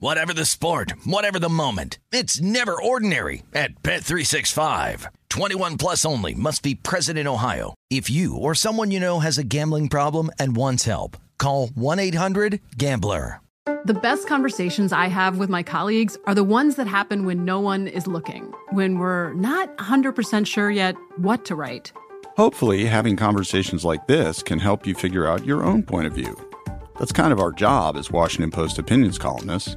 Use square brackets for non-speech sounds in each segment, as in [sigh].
Whatever the sport, whatever the moment, it's never ordinary at Bet365. 21 plus only must be present in Ohio. If you or someone you know has a gambling problem and wants help, call 1-800-GAMBLER. The best conversations I have with my colleagues are the ones that happen when no one is looking, when we're not 100% sure yet what to write. Hopefully, having conversations like this can help you figure out your own point of view. That's kind of our job as Washington Post opinions columnists.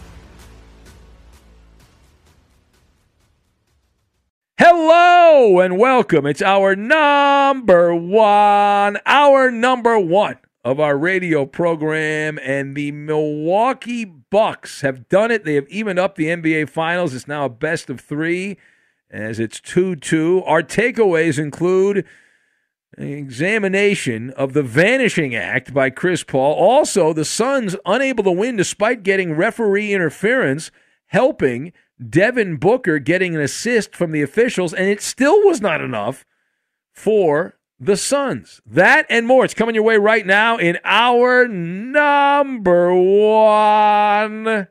Hello and welcome. It's hour number one, hour number one of our radio program, and the Milwaukee Bucks have done it. They have evened up the NBA Finals. It's now a best of three, as it's two-two. Our takeaways include an examination of the Vanishing Act by Chris Paul. Also, the Suns unable to win despite getting referee interference, helping Devin Booker getting an assist from the officials, and it still was not enough for the Suns. That and more. It's coming your way right now in hour number one.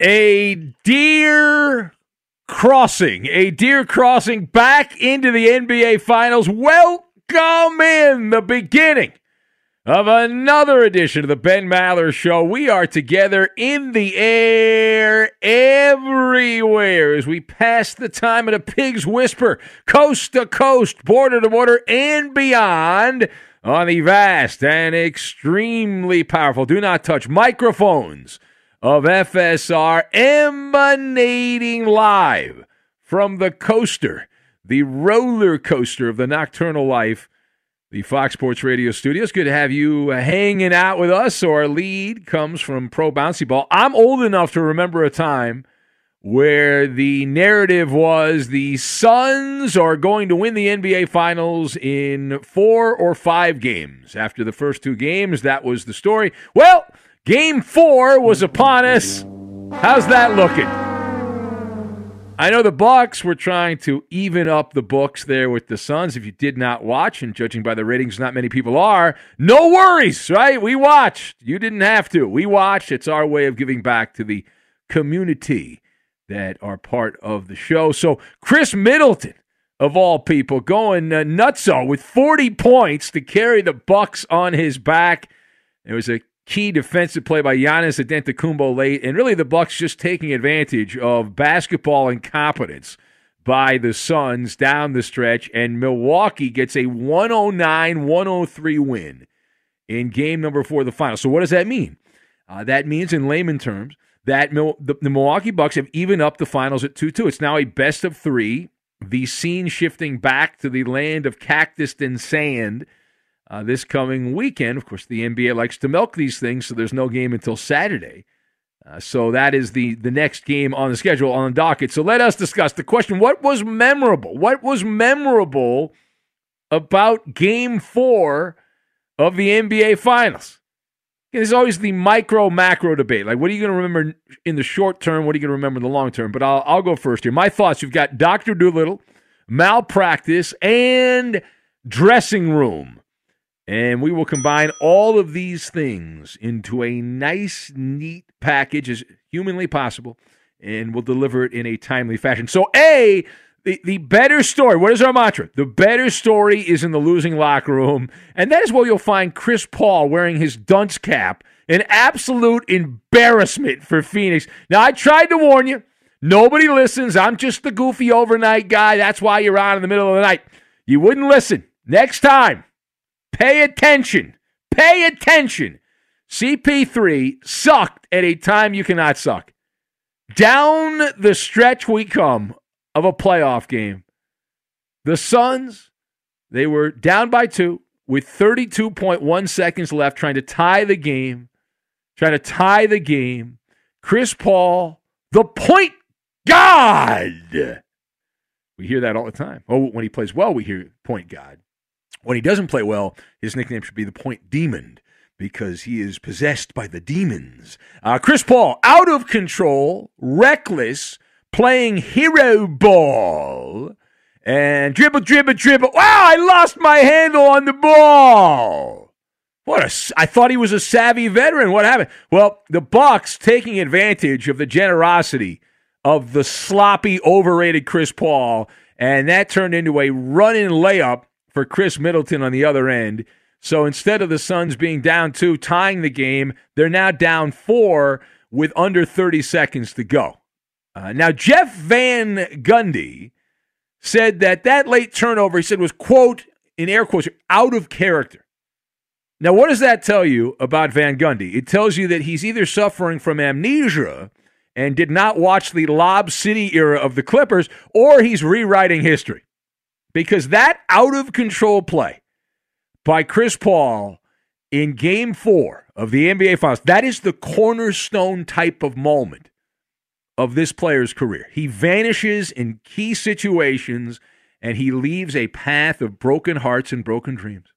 A deer crossing. A deer crossing back into the NBA Finals. Welcome in the beginning of another edition of the Ben Maller Show. We are together in the air everywhere as we pass the time at a pig's whisper, coast to coast, border to border, and beyond on the vast and extremely powerful, do not touch microphones of FSR emanating live from the coaster, the roller coaster of the nocturnal life the Fox Sports Radio studios. Good to have you uh, hanging out with us. So, our lead comes from Pro Bouncy Ball. I'm old enough to remember a time where the narrative was the Suns are going to win the NBA Finals in four or five games. After the first two games, that was the story. Well, game four was upon us. How's that looking? I know the Bucks were trying to even up the books there with the Suns. If you did not watch, and judging by the ratings, not many people are, no worries, right? We watched. You didn't have to. We watched. It's our way of giving back to the community that are part of the show. So Khris Middleton, of all people, going uh, nutso with 40 points to carry the Bucks on his back. It was a key defensive play by Giannis Antetokounmpo late, and really the Bucks just taking advantage of basketball incompetence by the Suns down the stretch, and Milwaukee gets a 109 103 win in game number four of the final. So, what does that mean? Uh, that means, in layman terms, that Mil- the, the Milwaukee Bucks have even up the finals at 2 2. It's now a best of three. The scene shifting back to the land of cactus and sand uh, this coming weekend. Of course, the NBA likes to milk these things, so there's no game until Saturday. Uh, so that is the the next game on the schedule on the docket. So let us discuss the question: What was memorable? What was memorable about Game Four of the NBA Finals? There's always the micro macro debate. Like, what are you going to remember in the short term? What are you going to remember in the long term? But I'll, I'll go first here. My thoughts you've got Dr. Dolittle, malpractice, and dressing room. And we will combine all of these things into a nice, neat package as humanly possible, and we'll deliver it in a timely fashion. So, A, the, the better story, what is our mantra? The better story is in the losing locker room. And that is where you'll find Chris Paul wearing his dunce cap, an absolute embarrassment for Phoenix. Now, I tried to warn you. Nobody listens. I'm just the goofy overnight guy. That's why you're on in the middle of the night. You wouldn't listen. Next time, pay attention. Pay attention. CP3 sucked at a time you cannot suck. Down the stretch we come of a playoff game. The Suns, they were down by two with 32.1 seconds left, trying to tie the game. Trying to tie the game. Chris Paul, the point God. We hear that all the time. Oh, when he plays well, we hear point God. When he doesn't play well, his nickname should be the point demon because he is possessed by the demons. Uh, Chris Paul, out of control, reckless, playing hero ball. And dribble, dribble, dribble. Wow, I lost my handle on the ball. What a, I thought he was a savvy veteran. What happened? Well, the Bucks taking advantage of the generosity of the sloppy, overrated Chris Paul, and that turned into a run-in layup for Khris Middleton on the other end. So instead of the Suns being down two, tying the game, they're now down four with under 30 seconds to go. Uh, now, Jeff Van Gundy said that that late turnover, he said, was, quote, in air quotes, out of character. Now, what does that tell you about Van Gundy? It tells you that he's either suffering from amnesia and did not watch the Lob City era of the Clippers, or he's rewriting history. Because that out of control play by Chris Paul in game four of the NBA Finals, that is the cornerstone type of moment of this player's career. He vanishes in key situations and he leaves a path of broken hearts and broken dreams.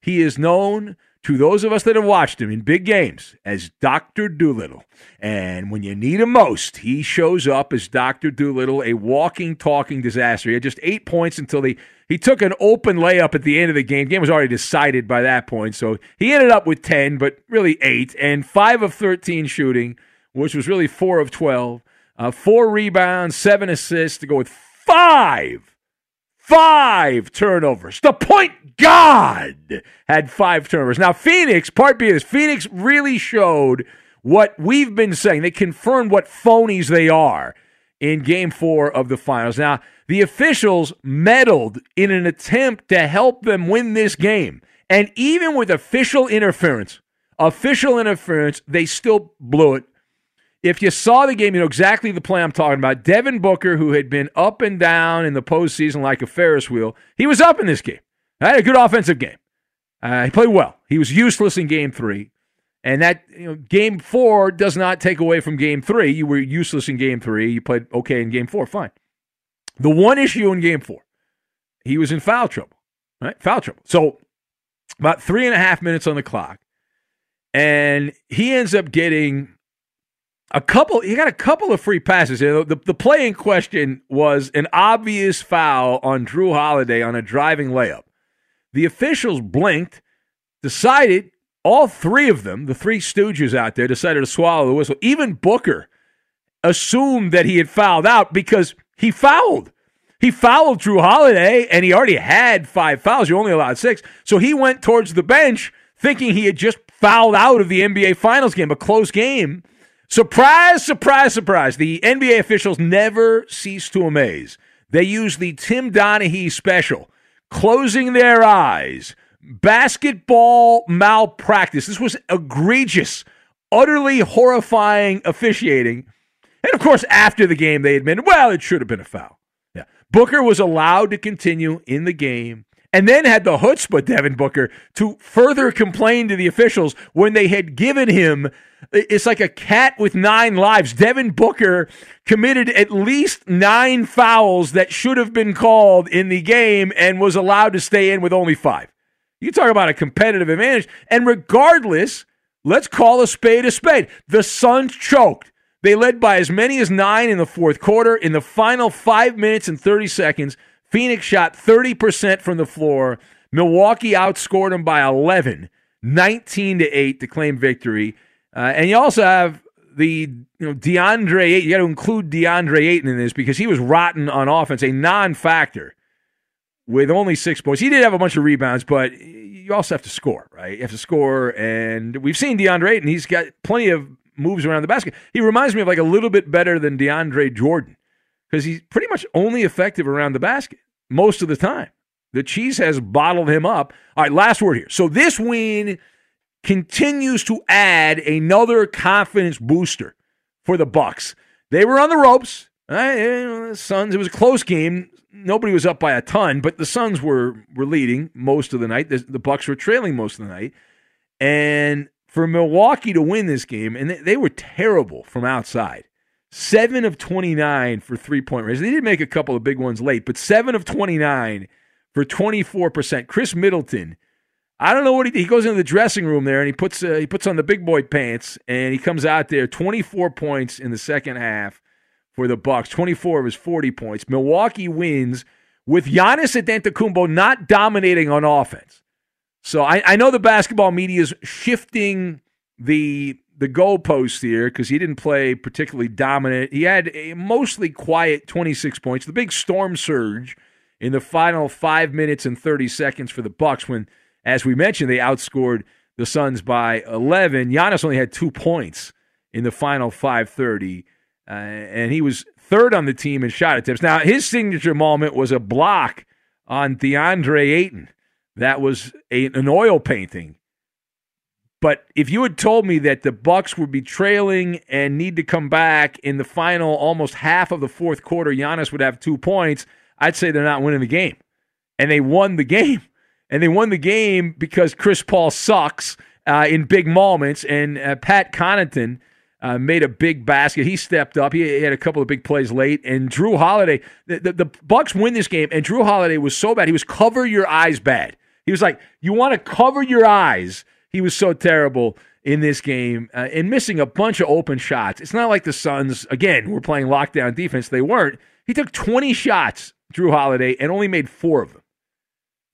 He is known to those of us that have watched him in big games as Dr. Dolittle. And when you need him most, he shows up as Dr. Dolittle, a walking, talking disaster. He had just eight points until they, he took an open layup at the end of the game. The game was already decided by that point. So he ended up with 10, but really eight, and five of 13 shooting, which was really four of 12. Uh, four rebounds, seven assists to go with five, five turnovers. The point God had five turnovers. Now, Phoenix, part B is Phoenix really showed what we've been saying. They confirmed what phonies they are in game four of the finals. Now, the officials meddled in an attempt to help them win this game. And even with official interference, official interference, they still blew it if you saw the game, you know exactly the play I'm talking about. Devin Booker, who had been up and down in the postseason like a Ferris wheel, he was up in this game. Had a good offensive game. Uh, he played well. He was useless in game three. And that you know, game four does not take away from game three. You were useless in game three. You played okay in game four. Fine. The one issue in game four, he was in foul trouble. Right? Foul trouble. So about three and a half minutes on the clock. And he ends up getting a couple he got a couple of free passes the, the, play in question was an obvious foul on Jrue Holiday on a driving layup. The officials blinked decided all three of them the three stooges out there decided to swallow the whistle. Even booker assumed that he had fouled out because he fouled. He fouled Jrue Holiday and he already had five fouls. You only allowed six. So he went towards the bench thinking he had just fouled out of the nba finals game a close game Surprise, surprise, surprise. The NBA officials never cease to amaze. They used the Tim Donaghy special, closing their eyes, basketball malpractice. This was egregious, utterly horrifying officiating. And of course, after the game, they admitted, well, it should have been a foul. Yeah. Booker was allowed to continue in the game and then had the chutzpah, Devin Booker, to further complain to the officials when they had given him. It's like a cat with nine lives. Devin Booker committed at least nine fouls that should have been called in the game and was allowed to stay in with only five. You talk about a competitive advantage. And regardless, let's call a spade a spade. The Suns choked. They led by as many as nine in the fourth quarter. In the final five minutes and 30 seconds, Phoenix shot 30% from the floor. Milwaukee outscored them by 11, 19 to 8 to claim victory. Uh, and you also have the you know DeAndre. You got to include DeAndre Ayton in this because he was rotten on offense, a non-factor with only six points. He did have a bunch of rebounds, but you also have to score, right? You have to score, and we've seen DeAndre Ayton. He's got plenty of moves around the basket. He reminds me of like a little bit better than DeAndre Jordan because he's pretty much only effective around the basket most of the time. The cheese has bottled him up. All right, last word here. So this win continues to add another confidence booster for the Bucks. They were on the ropes. Right? The Suns. It was a close game. Nobody was up by a ton, but the Suns were were leading most of the night. The, the Bucks were trailing most of the night, and for Milwaukee to win this game, and they, they were terrible from outside. Seven of 29 for three point range. They did make a couple of big ones late, but seven of 29 for 24%. Khris Middleton, I don't know what he He goes into the dressing room there and he puts uh, he puts on the big boy pants and he comes out there 24 points in the second half for the Bucks. 24 of his 40 points. Milwaukee wins with Giannis Antetokounmpo not dominating on offense. So I, I know the basketball media is shifting the the goalposts here because he didn't play particularly dominant. He had a mostly quiet 26 points. The big storm surge in the final five minutes and 30 seconds for the Bucks when, as we mentioned, they outscored the Suns by 11. Giannis only had two points in the final 5:30, uh, and he was third on the team in shot attempts. Now his signature moment was a block on DeAndre Ayton. That was a, an oil painting but if you had told me that the Bucks would be trailing and need to come back in the final almost half of the fourth quarter, Giannis would have two points, I'd say they're not winning the game. And they won the game. [laughs] And they won the game because Chris Paul sucks uh, in big moments. And uh, Pat Connaughton uh, made a big basket. He stepped up. He, had a couple of big plays late. And Jrue Holiday, the, the, the Bucks win this game. And Jrue Holiday was so bad. He was cover your eyes bad. He was like, you want to cover your eyes he was so terrible in this game uh, and missing a bunch of open shots. It's not like the Suns, again, were playing lockdown defense. They weren't. He took 20 shots, Jrue Holiday, and only made four of them.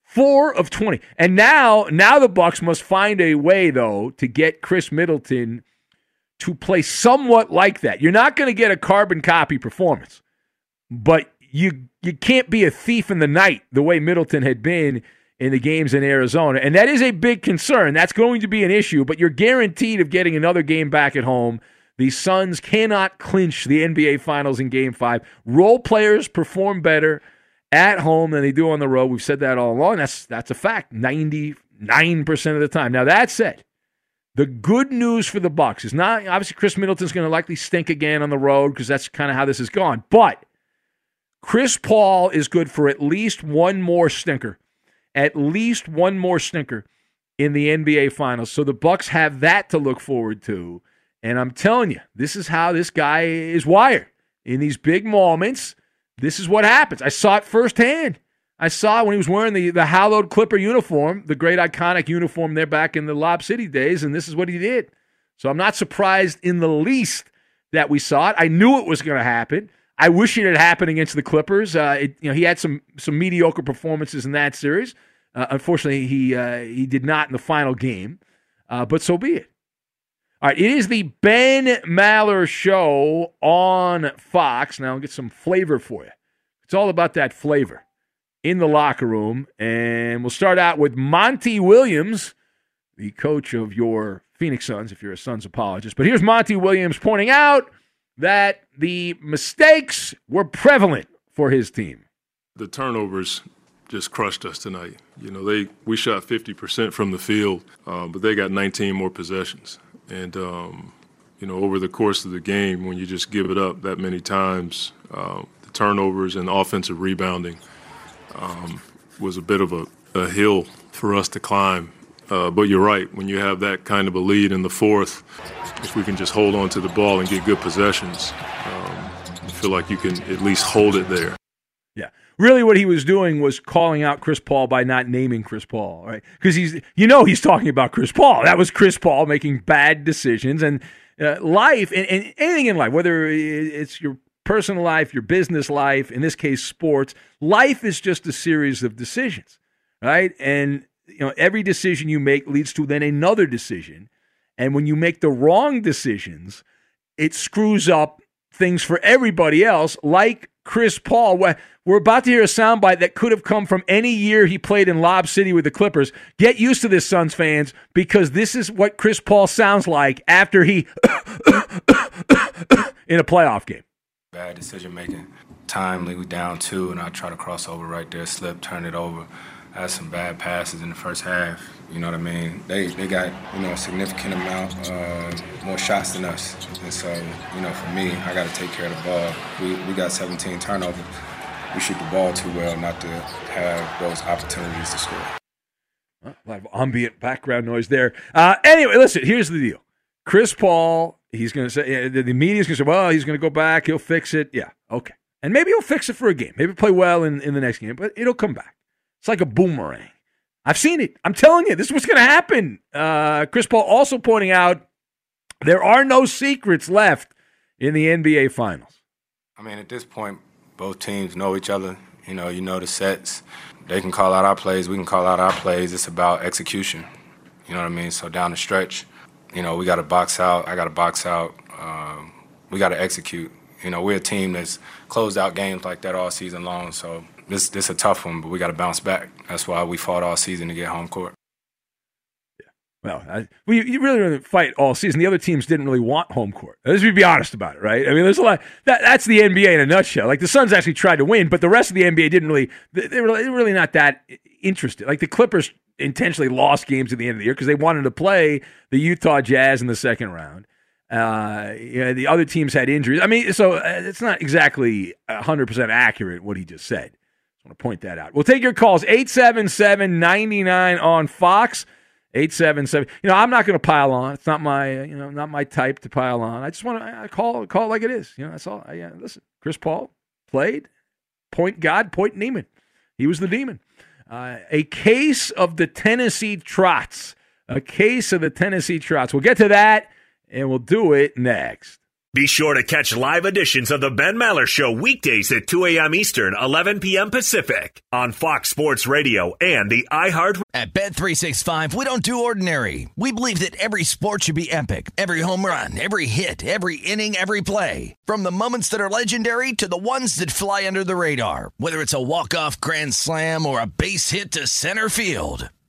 Four of 20. And now, now the Bucks must find a way, though, to get Khris Middleton to play somewhat like that. You're not going to get a carbon copy performance, but you you can't be a thief in the night the way Middleton had been in the games in Arizona. And that is a big concern. That's going to be an issue, but you're guaranteed of getting another game back at home. The Suns cannot clinch the NBA Finals in game five. Role players perform better at home than they do on the road. We've said that all along. That's, that's a fact 99% of the time. Now, that said, the good news for the Bucks is not obviously Khris Middleton's going to likely stink again on the road because that's kind of how this has gone. But Chris Paul is good for at least one more stinker at least one more snicker in the NBA Finals. So the Bucks have that to look forward to. And I'm telling you, this is how this guy is wired. In these big moments, this is what happens. I saw it firsthand. I saw when he was wearing the, the hallowed Clipper uniform, the great iconic uniform there back in the Lob City days, and this is what he did. So I'm not surprised in the least that we saw it. I knew it was going to happen. I wish it had happened against the Clippers. Uh, it, you know, he had some some mediocre performances in that series. Uh, unfortunately, he uh, he did not in the final game, uh, but so be it. All right, it is the Ben Maller show on Fox. Now I'll get some flavor for you. It's all about that flavor in the locker room, and we'll start out with Monty Williams, the coach of your Phoenix Suns, if you're a Suns apologist. But here's Monty Williams pointing out that the mistakes were prevalent for his team. The turnovers just crushed us tonight. You know, they we shot 50% from the field, uh, but they got 19 more possessions. And um, you know, over the course of the game, when you just give it up that many times, uh, the turnovers and offensive rebounding um, was a bit of a, a, hill for us to climb. Uh, but you're right, when you have that kind of a lead in the fourth, if we can just hold on to the ball and get good possessions, um, I feel like you can at least hold it there. Yeah. Really, what he was doing was calling out Chris Paul by not naming Chris Paul, right? Because he's, you know, he's talking about Chris Paul. That was Chris Paul making bad decisions, and uh, life and, and anything in life, whether it's your personal life, your business life, in this case, sports, life is just a series of decisions, right? And you know, every decision you make leads to then another decision, and when you make the wrong decisions, it screws up things for everybody else, like Chris Paul. We're about to hear a soundbite that could have come from any year he played in Lob City with the Clippers. Get used to this, Suns fans, because this is what Chris Paul sounds like after he [coughs] in a playoff game. Bad decision making. Timely, we down two, and I try to cross over right there, slip, turn it over. Had some bad passes in the first half. You know what I mean? They they got you know a significant amount uh, more shots than us, and so you know for me, I got to take care of the ball. We we got 17 turnovers. We shoot the ball too well not to have those opportunities to score. a lot of ambient background noise there. Uh, anyway, listen. Here's the deal. Chris Paul, he's going to say the, the media's going to say, well, he's going to go back. He'll fix it. Yeah, okay. And maybe he'll fix it for a game. Maybe play well in, in the next game, but it'll come back. It's like a boomerang. I've seen it. I'm telling you, this is what's going to happen. Uh, Chris Paul also pointing out there are no secrets left in the NBA Finals. I mean, at this point, both teams know each other. You know, you know the sets. They can call out our plays. We can call out our plays. It's about execution. You know what I mean? So down the stretch, you know, we got to box out. I got to box out. Um, we got to execute. You know, we're a team that's closed out games like that all season long. So this this a tough one, but we got to bounce back. That's why we fought all season to get home court. Yeah, well, I, we you really didn't fight all season. The other teams didn't really want home court. Let's be honest about it, right? I mean, there's a lot. That that's the NBA in a nutshell. Like the Suns actually tried to win, but the rest of the NBA didn't really. They were really not that interested. Like the Clippers intentionally lost games at the end of the year because they wanted to play the Utah Jazz in the second round. Uh, you know, the other teams had injuries. I mean, so uh, it's not exactly 100% accurate what he just said. I want to point that out. We'll take your calls 877 99 on Fox. 877. You know, I'm not going to pile on. It's not my, you know, not my type to pile on. I just want to call call it like it is. You know, that's all. I, yeah, listen, Chris Paul played point God, point Neiman. He was the demon. Uh, a case of the Tennessee Trots. A case of the Tennessee Trots. We'll get to that and we'll do it next. Be sure to catch live editions of the Ben Maller Show weekdays at 2 a.m. Eastern, 11 p.m. Pacific on Fox Sports Radio and the iHeart. At Bet365, we don't do ordinary. We believe that every sport should be epic. Every home run, every hit, every inning, every play. From the moments that are legendary to the ones that fly under the radar. Whether it's a walk-off grand slam or a base hit to center field.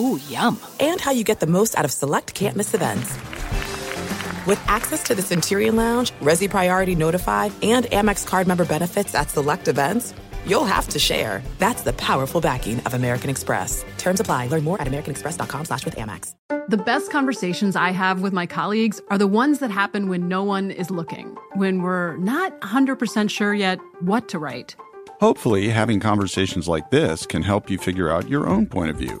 Ooh, yum. And how you get the most out of select can't miss events. With access to the Centurion Lounge, Resy Priority Notified, and Amex card member benefits at select events, you'll have to share. That's the powerful backing of American Express. Terms apply. Learn more at americanexpress.com slash with Amex. The best conversations I have with my colleagues are the ones that happen when no one is looking, when we're not 100% sure yet what to write. Hopefully, having conversations like this can help you figure out your own point of view.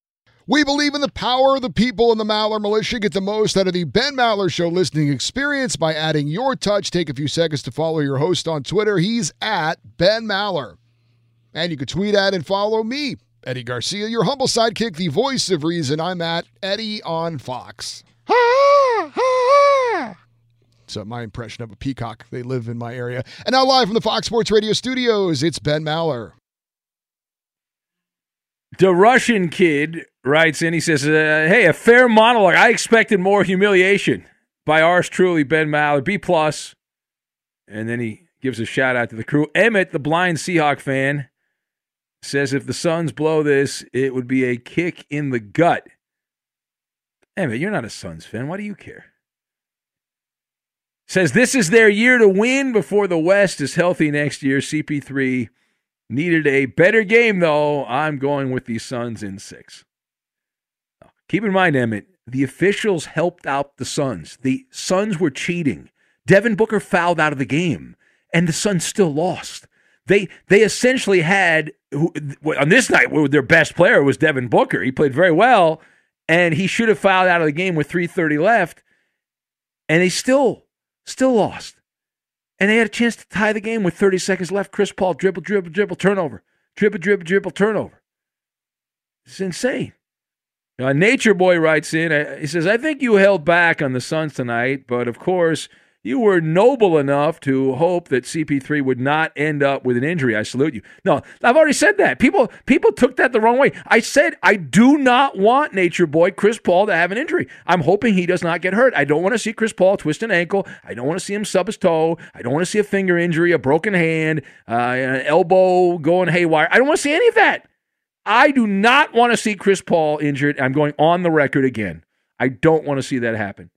We believe in the power of the people in the Maller Militia. Get the most out of the Ben Maller Show listening experience by adding your touch. Take a few seconds to follow your host on Twitter. He's at Ben Maller. And you can tweet at and follow me, Eddie Garcia, your humble sidekick, the voice of reason. I'm at Eddie on Fox. So my impression of a peacock. They live in my area. And now live from the Fox Sports Radio studios, it's Ben Maller. The Russian kid writes in. He says, uh, "Hey, a fair monologue. I expected more humiliation by ours truly, Ben Maller, B plus." And then he gives a shout out to the crew. Emmett, the blind Seahawk fan, says, "If the Suns blow this, it would be a kick in the gut." Emmett, you're not a Suns fan. Why do you care? Says this is their year to win before the West is healthy next year. CP3 needed a better game, though. I'm going with the Suns in six. Keep in mind, Emmett, the officials helped out the Suns. The Suns were cheating. Devin Booker fouled out of the game, and the Suns still lost. They they essentially had on this night their best player was Devin Booker. He played very well, and he should have fouled out of the game with 3:30 left, and they still still lost. And they had a chance to tie the game with 30 seconds left. Chris Paul dribble, dribble, dribble, turnover, dribble, dribble, dribble, turnover. It's insane. Now, Nature Boy writes in, uh, he says, I think you held back on the Suns tonight, but of course, you were noble enough to hope that CP3 would not end up with an injury. I salute you. No, I've already said that. People people took that the wrong way. I said I do not want Nature Boy Chris Paul to have an injury. I'm hoping he does not get hurt. I don't want to see Chris Paul twist an ankle. I don't want to see him sub his toe. I don't want to see a finger injury, a broken hand, uh, an elbow going haywire. I don't want to see any of that. I do not want to see Chris Paul injured. I'm going on the record again. I don't want to see that happen.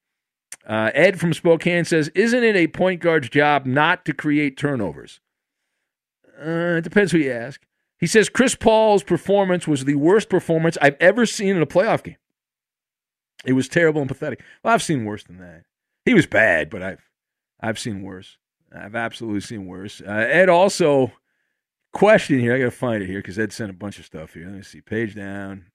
Uh, Ed from Spokane says, Isn't it a point guard's job not to create turnovers? Uh, it depends who you ask. He says Chris Paul's performance was the worst performance I've ever seen in a playoff game. It was terrible and pathetic. Well, I've seen worse than that. He was bad, but I've I've seen worse. I've absolutely seen worse. Uh, Ed also question here. I got to find it here because Ed sent a bunch of stuff here. Let me see. Page down,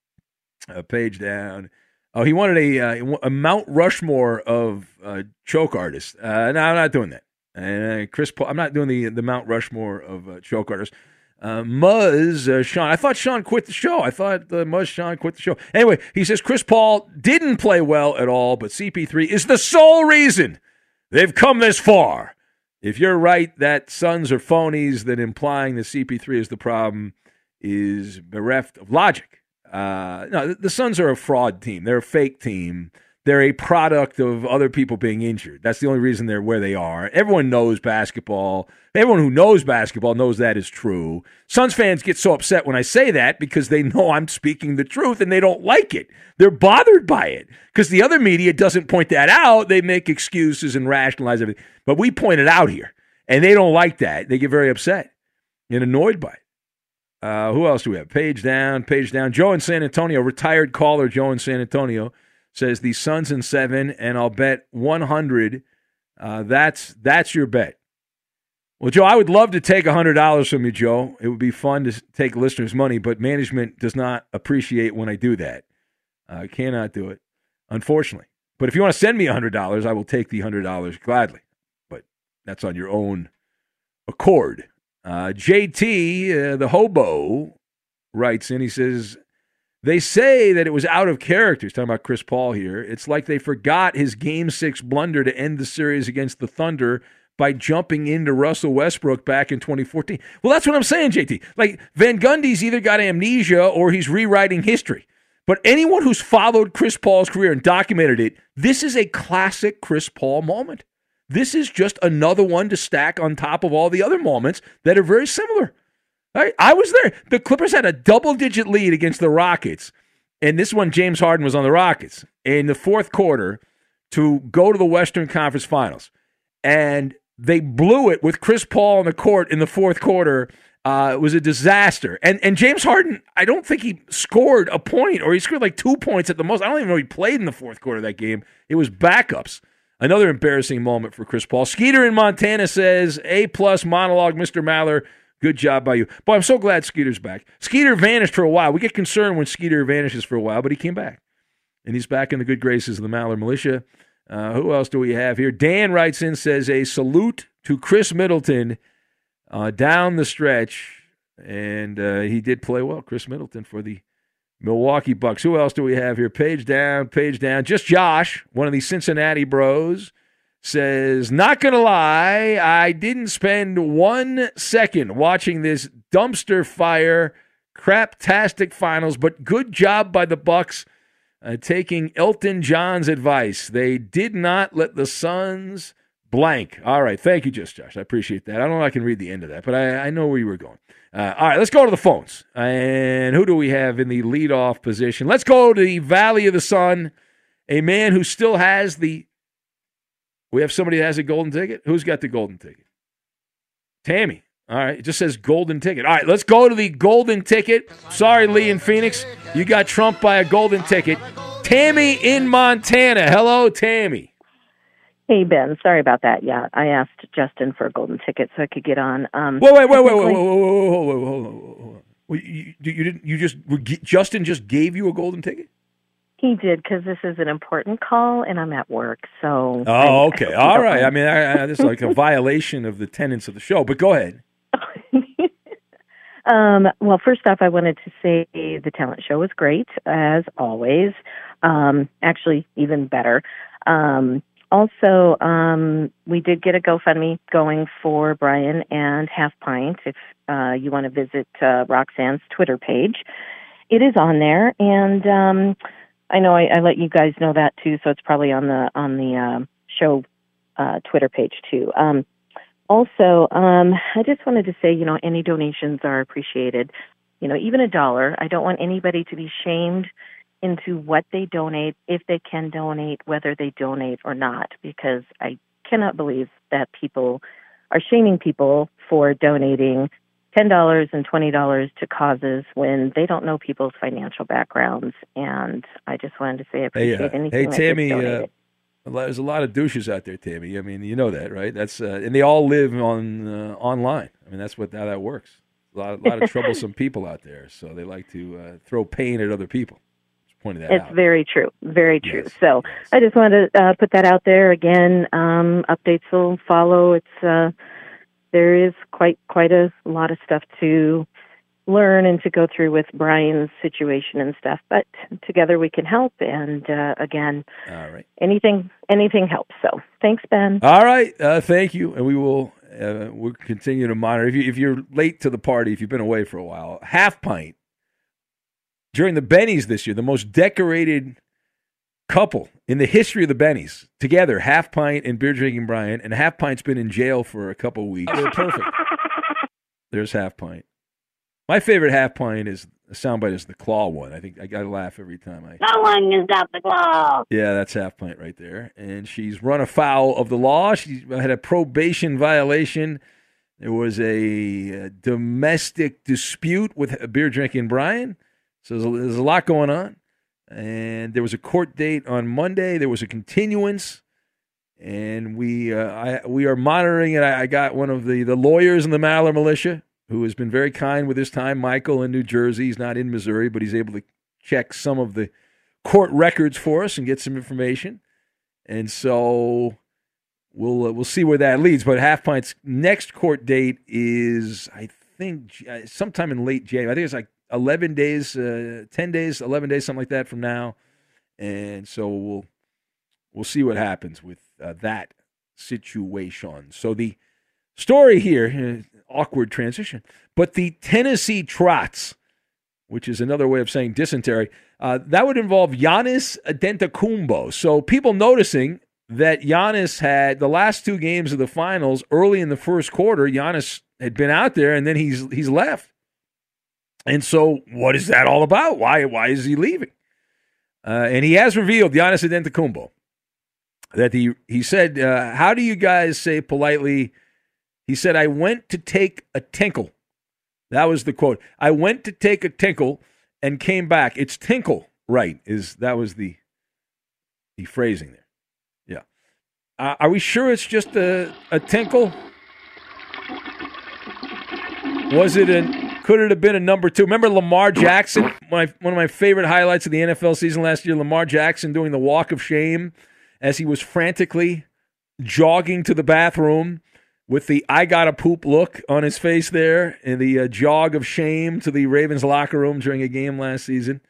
uh, page down. Oh, he wanted a uh, a Mount Rushmore of uh, choke artists. Uh, no, I'm not doing that. And uh, Chris Paul, I'm not doing the the Mount Rushmore of uh, choke artists. Uh, Muzz, uh, Sean. I thought Sean quit the show. I thought uh, Muzz Sean quit the show. Anyway, he says Chris Paul didn't play well at all, but CP3 is the sole reason they've come this far. If you're right that Suns are phonies, then implying that CP3 is the problem is bereft of logic. Uh, no, the, the Suns are a fraud team. They're a fake team they're a product of other people being injured. That's the only reason they're where they are. Everyone knows basketball. Everyone who knows basketball knows that is true. Suns fans get so upset when I say that because they know I'm speaking the truth and they don't like it. They're bothered by it because the other media doesn't point that out. They make excuses and rationalize everything. But we point it out here and they don't like that. They get very upset and annoyed by it. Uh, who else do we have? Page down, page down. Joe in San Antonio, retired caller Joe in San Antonio says the Suns in seven, and I'll bet 100. Uh, that's that's your bet. Well, Joe, I would love to take $100 from you, Joe. It would be fun to take listeners' money, but management does not appreciate when I do that. I cannot do it, unfortunately. But if you want to send me $100, I will take the $100 gladly. But that's on your own accord. Uh, JT, uh, the hobo, writes in, he says, they say that it was out of character. He's talking about Chris Paul here. It's like they forgot his game six blunder to end the series against the Thunder by jumping into Russell Westbrook back in 2014. Well, that's what I'm saying, JT. Like Van Gundy's either got amnesia or he's rewriting history. But anyone who's followed Chris Paul's career and documented it, this is a classic Chris Paul moment. This is just another one to stack on top of all the other moments that are very similar. I, I was there. The Clippers had a double digit lead against the Rockets. And this one, James Harden was on the Rockets in the fourth quarter to go to the Western Conference Finals. And they blew it with Chris Paul on the court in the fourth quarter. Uh, it was a disaster. And and James Harden, I don't think he scored a point or he scored like two points at the most. I don't even know he played in the fourth quarter of that game. It was backups. Another embarrassing moment for Chris Paul. Skeeter in Montana says, A plus monologue, Mr. Maller. Good job by you. Boy, I'm so glad Skeeter's back. Skeeter vanished for a while. We get concerned when Skeeter vanishes for a while, but he came back. And he's back in the good graces of the Maller Militia. Uh, who else do we have here? Dan writes in, says, a salute to Khris Middleton uh, down the stretch. And uh, he did play well, Khris Middleton, for the Milwaukee Bucks. Who else do we have here? Page down, page down. Just Josh, one of the Cincinnati bros says, Not going to lie, I didn't spend one second watching this dumpster fire craptastic finals, but good job by the Bucks uh, taking Elton John's advice. They did not let the Suns blank. All right. Thank you, just Josh. I appreciate that. I don't know if I can read the end of that, but I, I know where you were going. Uh, all right, let's go to the phones. And who do we have in the leadoff position? Let's go to the Valley of the Sun, a man who still has the we have somebody that has a golden ticket. Who's got the golden ticket? Tammy. All right. It just says golden ticket. All right. Let's go to the golden ticket. Sorry, Lee in Phoenix. You got trumped by a golden ticket. Tammy in Montana. Hello, Tammy. Hey Ben, sorry about that. Yeah, I asked Justin for a golden ticket so I could get on. Um, wait, wait, wait, wait, wait, wait, wait, wait, wait, wait, wait. You, you didn't. You just Justin just gave you a golden ticket. He did because this is an important call and I'm at work. So. Oh, I, okay. I All right. I mean, I, I, this is like a violation of the tenets of the show, but go ahead. [laughs] um, well, first off, I wanted to say the talent show was great, as always. Um, actually, even better. Um, also, um, we did get a GoFundMe going for Brian and Half Pint. If uh, you want to visit uh, Roxanne's Twitter page, it is on there. And um, I know I, I let you guys know that too, so it's probably on the on the uh, show uh, Twitter page too. Um, also, um, I just wanted to say, you know, any donations are appreciated. You know, even a dollar. I don't want anybody to be shamed into what they donate, if they can donate, whether they donate or not, because I cannot believe that people are shaming people for donating $10 and $20 to causes when they don't know people's financial backgrounds. And I just wanted to say I appreciate hey, uh, anything. Hey, Tammy, uh, there's a lot of douches out there, Tammy. I mean, you know that, right? That's uh, And they all live on uh, online. I mean, that's what how that works. A lot, a lot of [laughs] troublesome people out there, so they like to uh, throw pain at other people. Just pointing that it's out. very true, very true. Yes, so yes. I just wanted to uh, put that out there again. Um, updates will follow. It's there is quite quite a lot of stuff to learn and to go through with Brian's situation and stuff. But together we can help. And uh, again, all right, anything anything helps. So thanks, Ben. All right, uh, thank you, and we will uh, we'll continue to monitor. If you if you're late to the party, if you've been away for a while, half pint during the Bennies this year, the most decorated couple in the history of the Bennies together, half pint and beer drinking Brian, and half pint's been in jail for a couple weeks. They're perfect. [laughs] There's half pint. My favorite half pint is a soundbite is the claw one. I think I gotta laugh every time I. No one has got the claw. Yeah, that's half pint right there. And she's run afoul of the law. She had a probation violation. There was a, a domestic dispute with a beer drinking Brian. So there's a, there's a lot going on. And there was a court date on Monday. There was a continuance, and we uh, I, we are monitoring it. I, I got one of the, the lawyers in the Maller militia who has been very kind with his time. Michael in New Jersey. He's not in Missouri, but he's able to check some of the court records for us and get some information. And so we'll uh, we'll see where that leads. But Half Pint's next court date is, I think, uh, sometime in late January. I think it's like 11 days, uh, 10 days, 11 days, something like that from now. And so we'll we'll see what happens with uh, that situation. So the story here, uh, awkward transition, but the Tennessee Trots, which is another way of saying dysentery, uh, that would involve Giannis Adetokounmpo. So people noticing that Giannis had the last two games of the finals early in the first quarter. Giannis had been out there and then he's he's left. And so, what is that all about? Why why is he leaving? Uh, and he has revealed Giannis Adetokounmpo that he he said, uh, "How do you guys say politely?" He said, "I went to take a tinkle." That was the quote. I went to take a tinkle and came back. It's tinkle, right? Is that was the the phrasing there? Yeah. Uh, are we sure it's just a a tinkle? Was it an could it have been a number two? Remember Lamar Jackson? [coughs] My, one of my favorite highlights of the NFL season last year, Lamar Jackson doing the walk of shame as he was frantically jogging to the bathroom with the I got a poop look on his face there and the uh, jog of shame to the Ravens locker room during a game last season.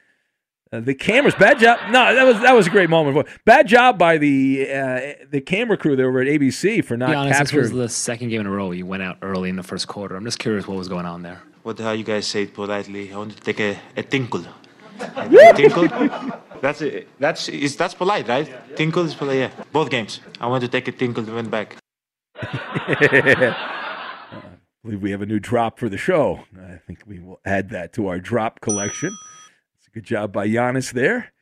Uh, the cameras, bad job. No, that was that was a great moment. Bad job by the uh, the camera crew there over at ABC for not honest, capturing. This was the second game in a row you went out early in the first quarter. I'm just curious what was going on there. What the hell you guys say it politely? I want to take a, a tinkle. [laughs] a tinkle? That's it. That's is that's polite, right? Yeah, yeah. Tinkle is polite. Yeah. Both games. I want to take a tinkle and went back. I [laughs] believe we have a new drop for the show. I think we will add that to our drop collection. It's a good job by Giannis there.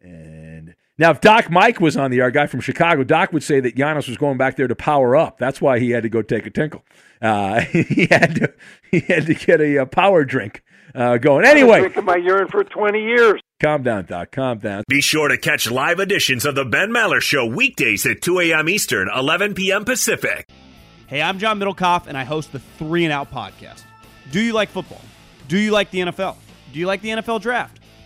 And now, if Doc Mike was on the our guy from Chicago, Doc would say that Giannis was going back there to power up. That's why he had to go take a tinkle. Uh, [laughs] he had to he had to get a, a power drink uh, going. Anyway, drinking my urine for twenty years. Calm down, Doc. Calm down. Be sure to catch live editions of the Ben Maller Show weekdays at 2 a.m. Eastern, 11 p.m. Pacific. Hey, I'm John Middlekauff, and I host the Three and Out podcast. Do you like football? Do you like the NFL? Do you like the NFL draft?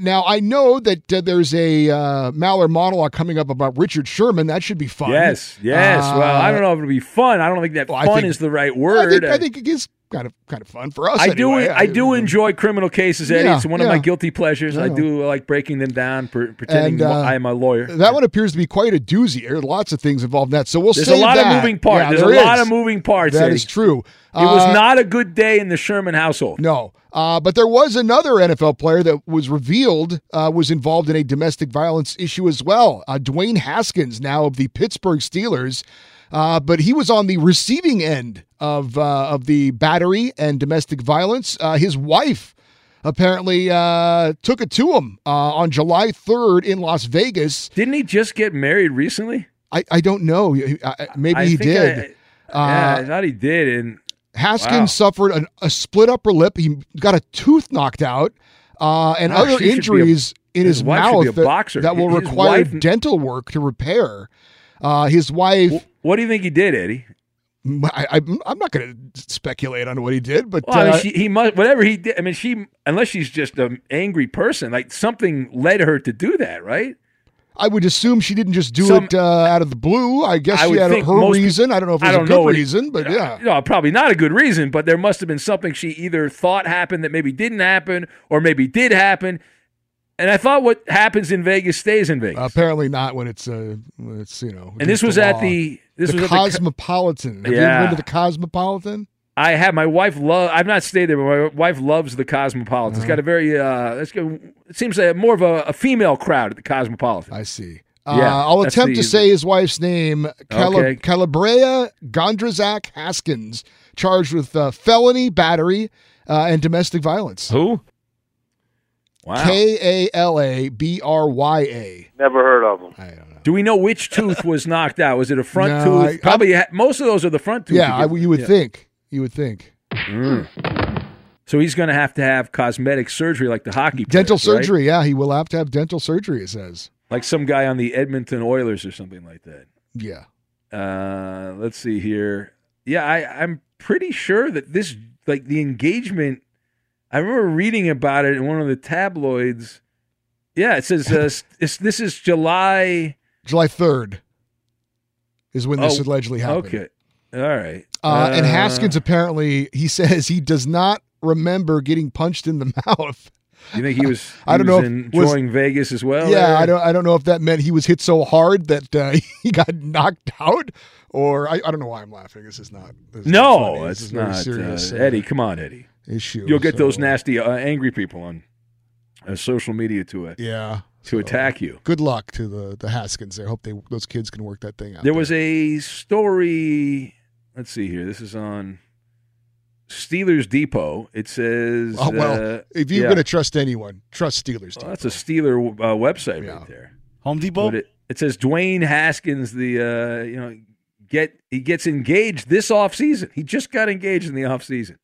Now I know that uh, there's a uh, Maller monologue coming up about Richard Sherman. That should be fun. Yes, yes. Uh, well, I don't know if it'll be fun. I don't think that well, I fun think- is the right I word. think, I think it is kind of kind of fun for us. I do. anyway. I do enjoy criminal cases, Eddie. Yeah, it's one of my guilty pleasures. I Yeah. do like breaking them down, pre- pretending And, uh, I am a lawyer. That one appears to be quite a doozy. There are lots of things involved in that. So we'll see. There's a lot of that. moving parts. Yeah, There's there a lot of moving parts. That Eddie. is true. It was Uh, not a good day in the Sherman household. No, uh, but there was another NFL player that was revealed uh, was involved in a domestic violence issue as well. Uh, Dwayne Haskins, now of the Pittsburgh Steelers, uh, but he was on the receiving end of uh, of the battery and domestic violence. Uh, his wife apparently uh, took it to him uh, on July 3rd in Las Vegas. Didn't he just get married recently? I, I don't know. I- Maybe I he did. I- yeah, Uh, I thought he did. And Haskins Wow. suffered an, a split upper lip. He got a tooth knocked out, uh, and Gosh, other be a- injuries in his his, wife should be mouth that, that will His require wife- dental work to repair. Uh, his wife. What do you think he did, Eddie? I, I, I'm not going to speculate on what he did, but Well, I mean, uh, she, he must whatever he did. I mean, she unless she's just an angry person, like something led her to do that, right? I would assume she didn't just do Some- it uh, out of the blue. I guess I she had her most reason. I don't know if it was a good know what he- reason, but yeah. No, probably not a good reason, but there must have been something she either thought happened that maybe didn't happen, or maybe did happen. And I thought what happens in Vegas stays in Vegas. Apparently not when it's uh, when it's you know. And this was at the- this the was at the co- Cosmopolitan. Have you ever Yeah. been to the Cosmopolitan? I have my wife love. I've not stayed there, but my wife loves the Cosmopolitan. Uh-huh. It's got a very. Uh, it's got, it seems like more of a, a female crowd at the Cosmopolitan. I see. Yeah, uh, I'll attempt the- to say his wife's name, Cala- Okay. Kalabrya Gondrezick Haskins, charged with uh, felony battery uh, and domestic violence. Who? Wow. K A L A B R Y A. Never heard of them. Do we know which tooth was knocked out? Was it a front No, tooth? I- Probably. ha- most of those are the front tooth. Yeah, I, you would Yeah. think. You would think. Mm. So he's going to have to have cosmetic surgery like the hockey Dental players, right? surgery, yeah, he will have to have dental surgery. It says, like some guy on the Edmonton Oilers or something like that. yeah. Uh, let's see here. Yeah, I, I'm pretty sure that this, like the engagement, I remember reading about it in one of the tabloids. Yeah, it says uh, [laughs] it's, this is July. July third is when this Oh, allegedly happened. Okay, all right. Uh, and Haskins apparently he says he does not remember getting punched in the [laughs] mouth. You think he was? [laughs] I don't he know was if- was- enjoying Vegas as well. yeah, there? I don't I don't know if that meant he was hit so hard that uh, [laughs] he got knocked out, or I, I don't know why I'm laughing. This is not. This is No. It's is a very not. serious, uh, uh, Eddie, come on, Eddie. issue. You'll get those nasty, uh, angry people on uh, social media to it. Yeah. To attack you. Good luck to the the Haskins. there. hope they those kids can work that thing out. There was a story. Let's see here. This is on Steelers Depot. It says, Oh, well, uh, if you're yeah. going to trust anyone, trust Steelers. Well, that's a Steeler uh, website right there. Home Depot. It, it says Dwayne Haskins, the uh, you know, get he gets engaged this offseason. He just got engaged in the offseason.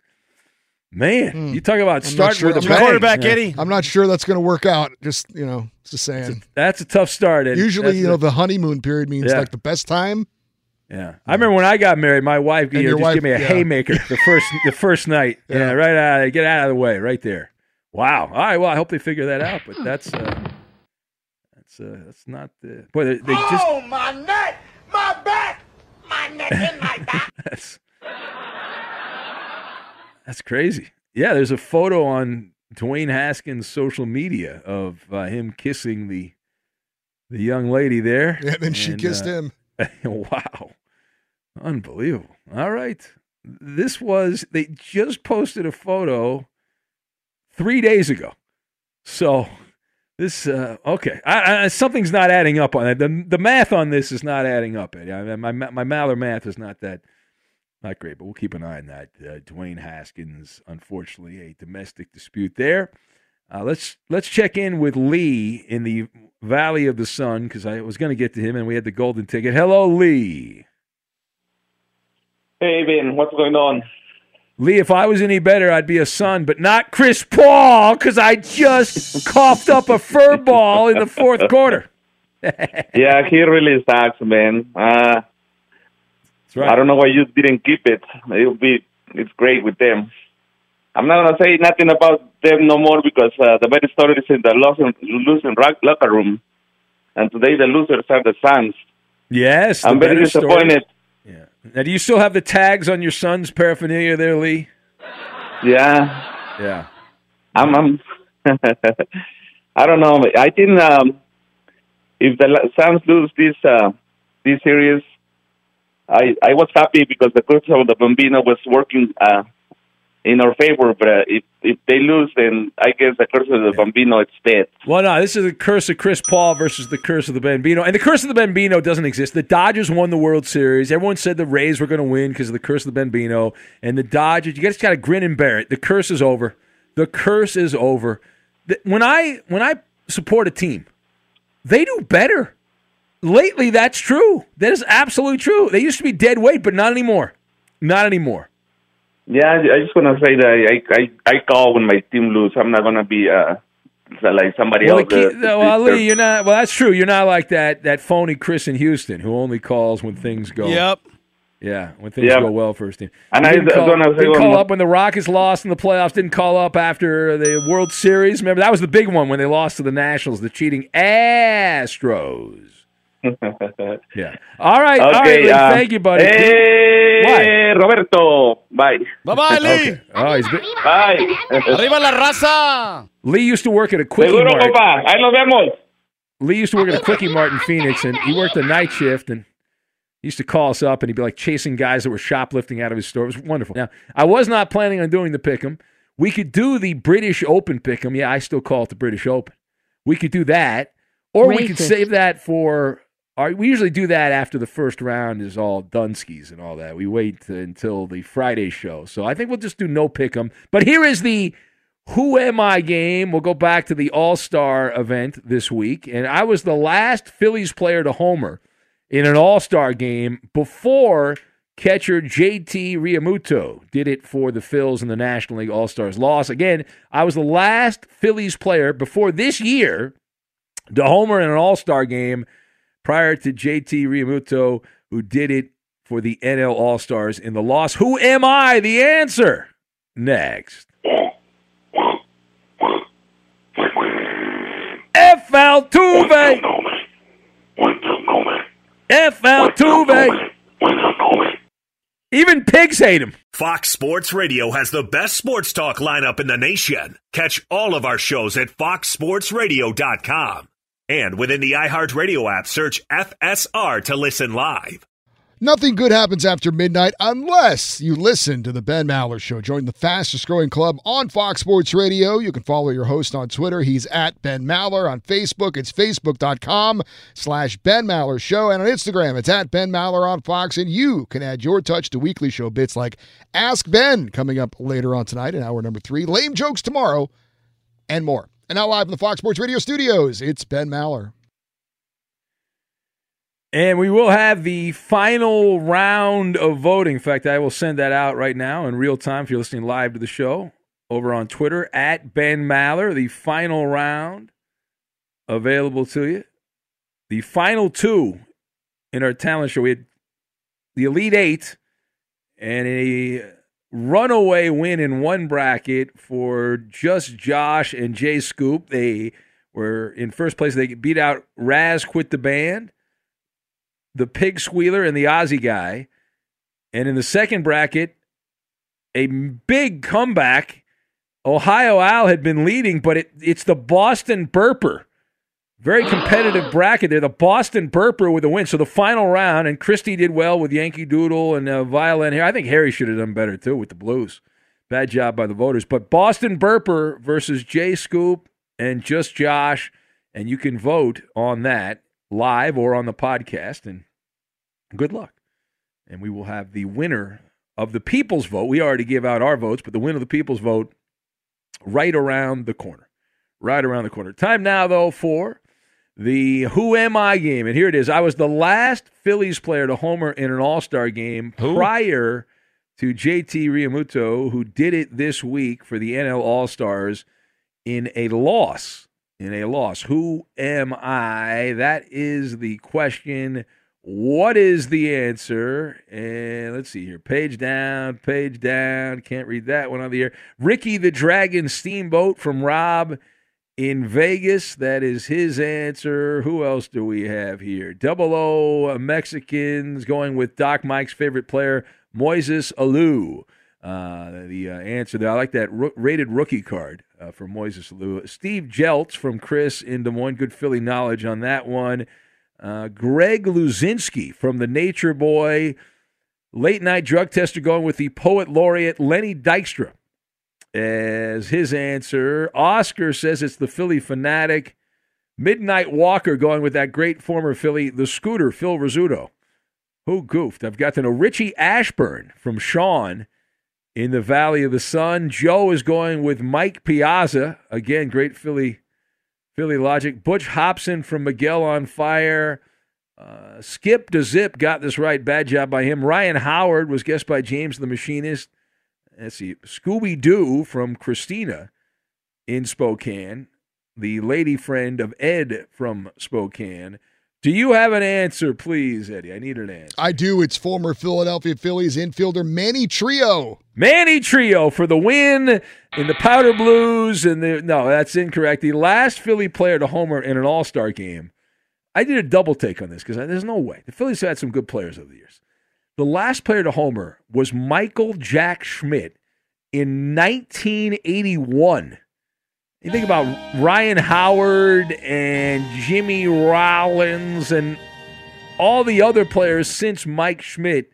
Man, you talk about. I'm starting sure- with a I'm bang. quarterback, Yeah. Eddie. I'm not sure that's going to work out. Just you know, just saying. That's a tough start. Eddie. Usually, That's you know, a- the honeymoon period means Yeah. like the best time. Yeah, I remember when I got married. My wife, you know, just wife- give me a yeah. haymaker the first the first night. [laughs] Yeah, Yeah. right out, get out of the way, right there. Wow. All right. Well, I hope they figure that out. But that's uh, that's uh, that's not the boy. They, they just Oh, my neck, my back, my neck and my [laughs] back. that's that's crazy. Yeah, there's a photo on Dwayne Haskins' social media of uh, him kissing the the young lady there. Yeah, then she And, kissed uh, him. [laughs] wow. Unbelievable. All right. This was, they just posted a photo three days ago. So this, uh, okay. I, I, something's not adding up on that. The, the math on this is not adding up. Eddie. I my, my Maller math is not that, not great, but we'll keep an eye on that. Uh, Dwayne Haskins, unfortunately, a domestic dispute there. Uh, let's let's check in with Lee in the Valley of the Sun because I was going to get to him and we had the golden ticket. Hello, Lee. Hey, Ben, what's going on? Lee, if I was any better, I'd be a Sun, but not Chris Paul because I just coughed up a fur ball in the fourth quarter. [laughs] yeah, he really sucks, man. Uh, right. I don't know why you didn't keep it. It'll be, it's great with them. I'm not gonna say nothing about them no more because uh, the better story is in the losing, losing locker room, and today the losers are the Suns. Yes, I'm very better story. disappointed. Now, do you still have the tags on your son's paraphernalia there, Lee? Yeah, Yeah. I'm. I'm [laughs] I don't know. I think um, if the Suns lose this uh, this series, I I was happy because the curse of the Bambino was working uh, in our favor. But uh, if if they lose, then I guess the curse of the Bambino it's dead. Well, no, this is the curse of Chris Paul versus the curse of the Bambino. And the curse of the Bambino doesn't exist. The Dodgers won the World Series. Everyone said the Rays were going to win because of the curse of the Bambino. And the Dodgers, you guys got to grin and bear it. The curse is over. The curse is over. When I when I support a team, they do better. Lately, that's true. That is absolutely true. They used to be dead weight, but not anymore. Not anymore. Yeah, I I just want to say that I, I I call when my team lose. I'm not gonna be uh like somebody Well, else. the uh, well, disturb- Lee, you're not. Well, that's true. You're not like that that phony Chris in Houston who only calls when things go. Yep. Yeah, when things Yep. go well for his team. And He I didn't call, gonna say didn't call more- up when the Rockets lost in the playoffs. Didn't call up after the World Series. Remember that was the big one when they lost to the Nationals, the cheating Astros. Yeah. All right. all right. Okay, Lee, uh, thank you, buddy. Hey, Roberto. Bye. Bye bye, Lee. Okay. Oh, he's been, Bye. Arriba la raza. Lee used to work at a quickie Seguro, mart. compa. Ahí nos vemos. Lee used to work at a quickie mart in Phoenix, and he worked a night shift, and he used to call us up, and he'd be like chasing guys that were shoplifting out of his store. It was wonderful. Now, I was not planning on doing the pick'em. We could do the British Open pick'em. Yeah, I still call it the British Open. We could do that, or we could Racist. save that for. Our, we usually do that after the first round is all Dunskies and all that. We wait until the Friday show. So I think we'll just do no pick'em. But here is the who Am I game. We'll go back to the All Star event this week. And I was the last Phillies player to homer in an All Star game before Catcher JT Realmuto did it for the Phils in the National League All Stars loss. Again, I was the last Phillies player before this year to homer in an All Star game prior to JT Realmuto, who did it for the NL All Stars in the loss. Who am I? The answer next. F. Altuve. F. Altuve. Even pigs hate him. Fox Sports Radio has the best sports talk lineup in the nation. Catch all of our shows at foxsportsradio.com. And within the iHeartRadio app, search FSR to listen live. Nothing good happens after midnight unless you listen to the Ben Maller Show. Join the fastest growing club on Fox Sports Radio. You can follow your host on Twitter. He's at Ben Maller. On Facebook, it's facebook.com slash Ben Maller Show. And on Instagram, it's at Ben Maller on Fox. And you can add your touch to weekly show bits like Ask Ben coming up later on tonight in hour number three, lame jokes tomorrow, and more. And now live in the Fox Sports Radio studios, it's Ben Maller. And we will have the final round of voting. In fact, I will send that out right now in real time if you're listening live to the show over on Twitter at Ben Maller. The final round available to you. The final two in our talent show. We had the Elite Eight and a runaway win in one bracket for just Josh and Jay Scoop. They were in first place. They beat out Raz Quit the Band the pig squealer and the Aussie guy. And in the second bracket, a big comeback. Ohio Al had been leading, but it, it's the Boston Burper. Very competitive bracket there. The Boston Burper with a win. So the final round, and Christie did well with Yankee Doodle and uh, Violin here. I think Harry should have done better too with the Blues. Bad job by the voters. But Boston Burper versus Jay Scoop and just Josh. And you can vote on that live or on the podcast. And good luck. And we will have the winner of the people's vote. We already give out our votes, but the winner of the people's vote right around the corner. Right around the corner. Time now, though, for the Who Am I game. And here it is. I was the last Phillies player to homer in an All Star game Who? prior to JT Realmuto, who did it this week for the NL All Stars in a loss. In a loss. Who am I? That is the question. What is the answer? And let's see here. Page down, page down. Can't read that one on the air. Ricky the Dragon Steamboat from Rob in Vegas. That is his answer. Who else do we have here? Double O Mexicans going with Doc Mike's favorite player, Moises Alou. Uh, the uh, answer there. I like that ro- rated rookie card uh, for Moises Alou. Steve Jeltz from Chris in Des Moines. Good Philly knowledge on that one. Uh, Greg Luzinski from the Nature Boy. Late night drug tester going with the poet laureate Lenny Dykstra as his answer. Oscar says it's the Phillie Phanatic. Midnight Walker going with that great former Philly, the scooter, Phil Rizzuto. Who goofed? I've got to know Richie Ashburn from Sean in the Valley of the Sun. Joe is going with Mike Piazza. Again, great Philly Philly Logic. Butch Hobson from Miguel on Fire. Uh, Skip to Zip got this right. Bad job by him. Ryan Howard was guessed by James the Machinist. Let's see. Scooby Doo from Christina in Spokane. The lady friend of Ed from Spokane. Do you have an answer, please, Eddie? I need an answer. I do. It's former Philadelphia Phillies infielder Manny Trillo. Manny Trillo for the win in the Powder Blues. And the no, that's incorrect. The last Philly player to homer in an All Star game. I did a double take on this because there's no way the Phillies have had some good players over the years. The last player to homer was Michael Jack Schmidt in 1981. You think about Ryan Howard and Jimmy Rollins and all the other players since Mike Schmidt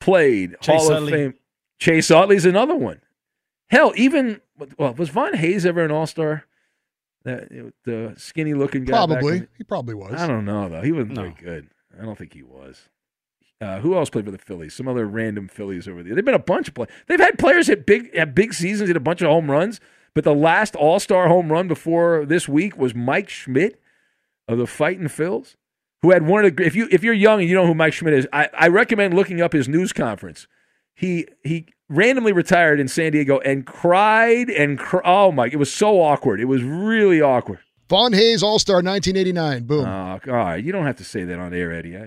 played Chase Hall Utley. of Fame. Chase Utley's another one. Hell, even well, was Von Hayes ever an All Star? That the skinny looking guy. Probably. in He probably was. I don't know though. He wasn't very good. I don't think he was. Uh, who else played for the Phillies? Some other random Phillies over there. They've been a bunch of players. They've had players at big at big seasons, hit a bunch of home runs. But the last All Star home run before this week was Mike Schmidt of the Fighting Phils. who had one of the if you if you're young and you know who Mike Schmidt is, I, I recommend looking up his news conference. He he randomly retired in San Diego and cried and cr- oh my, it was so awkward. It was really awkward. Von Hayes All Star 1989. Boom. Oh, all right, you don't have to say that on air, Eddie. eh?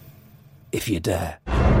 if you dare.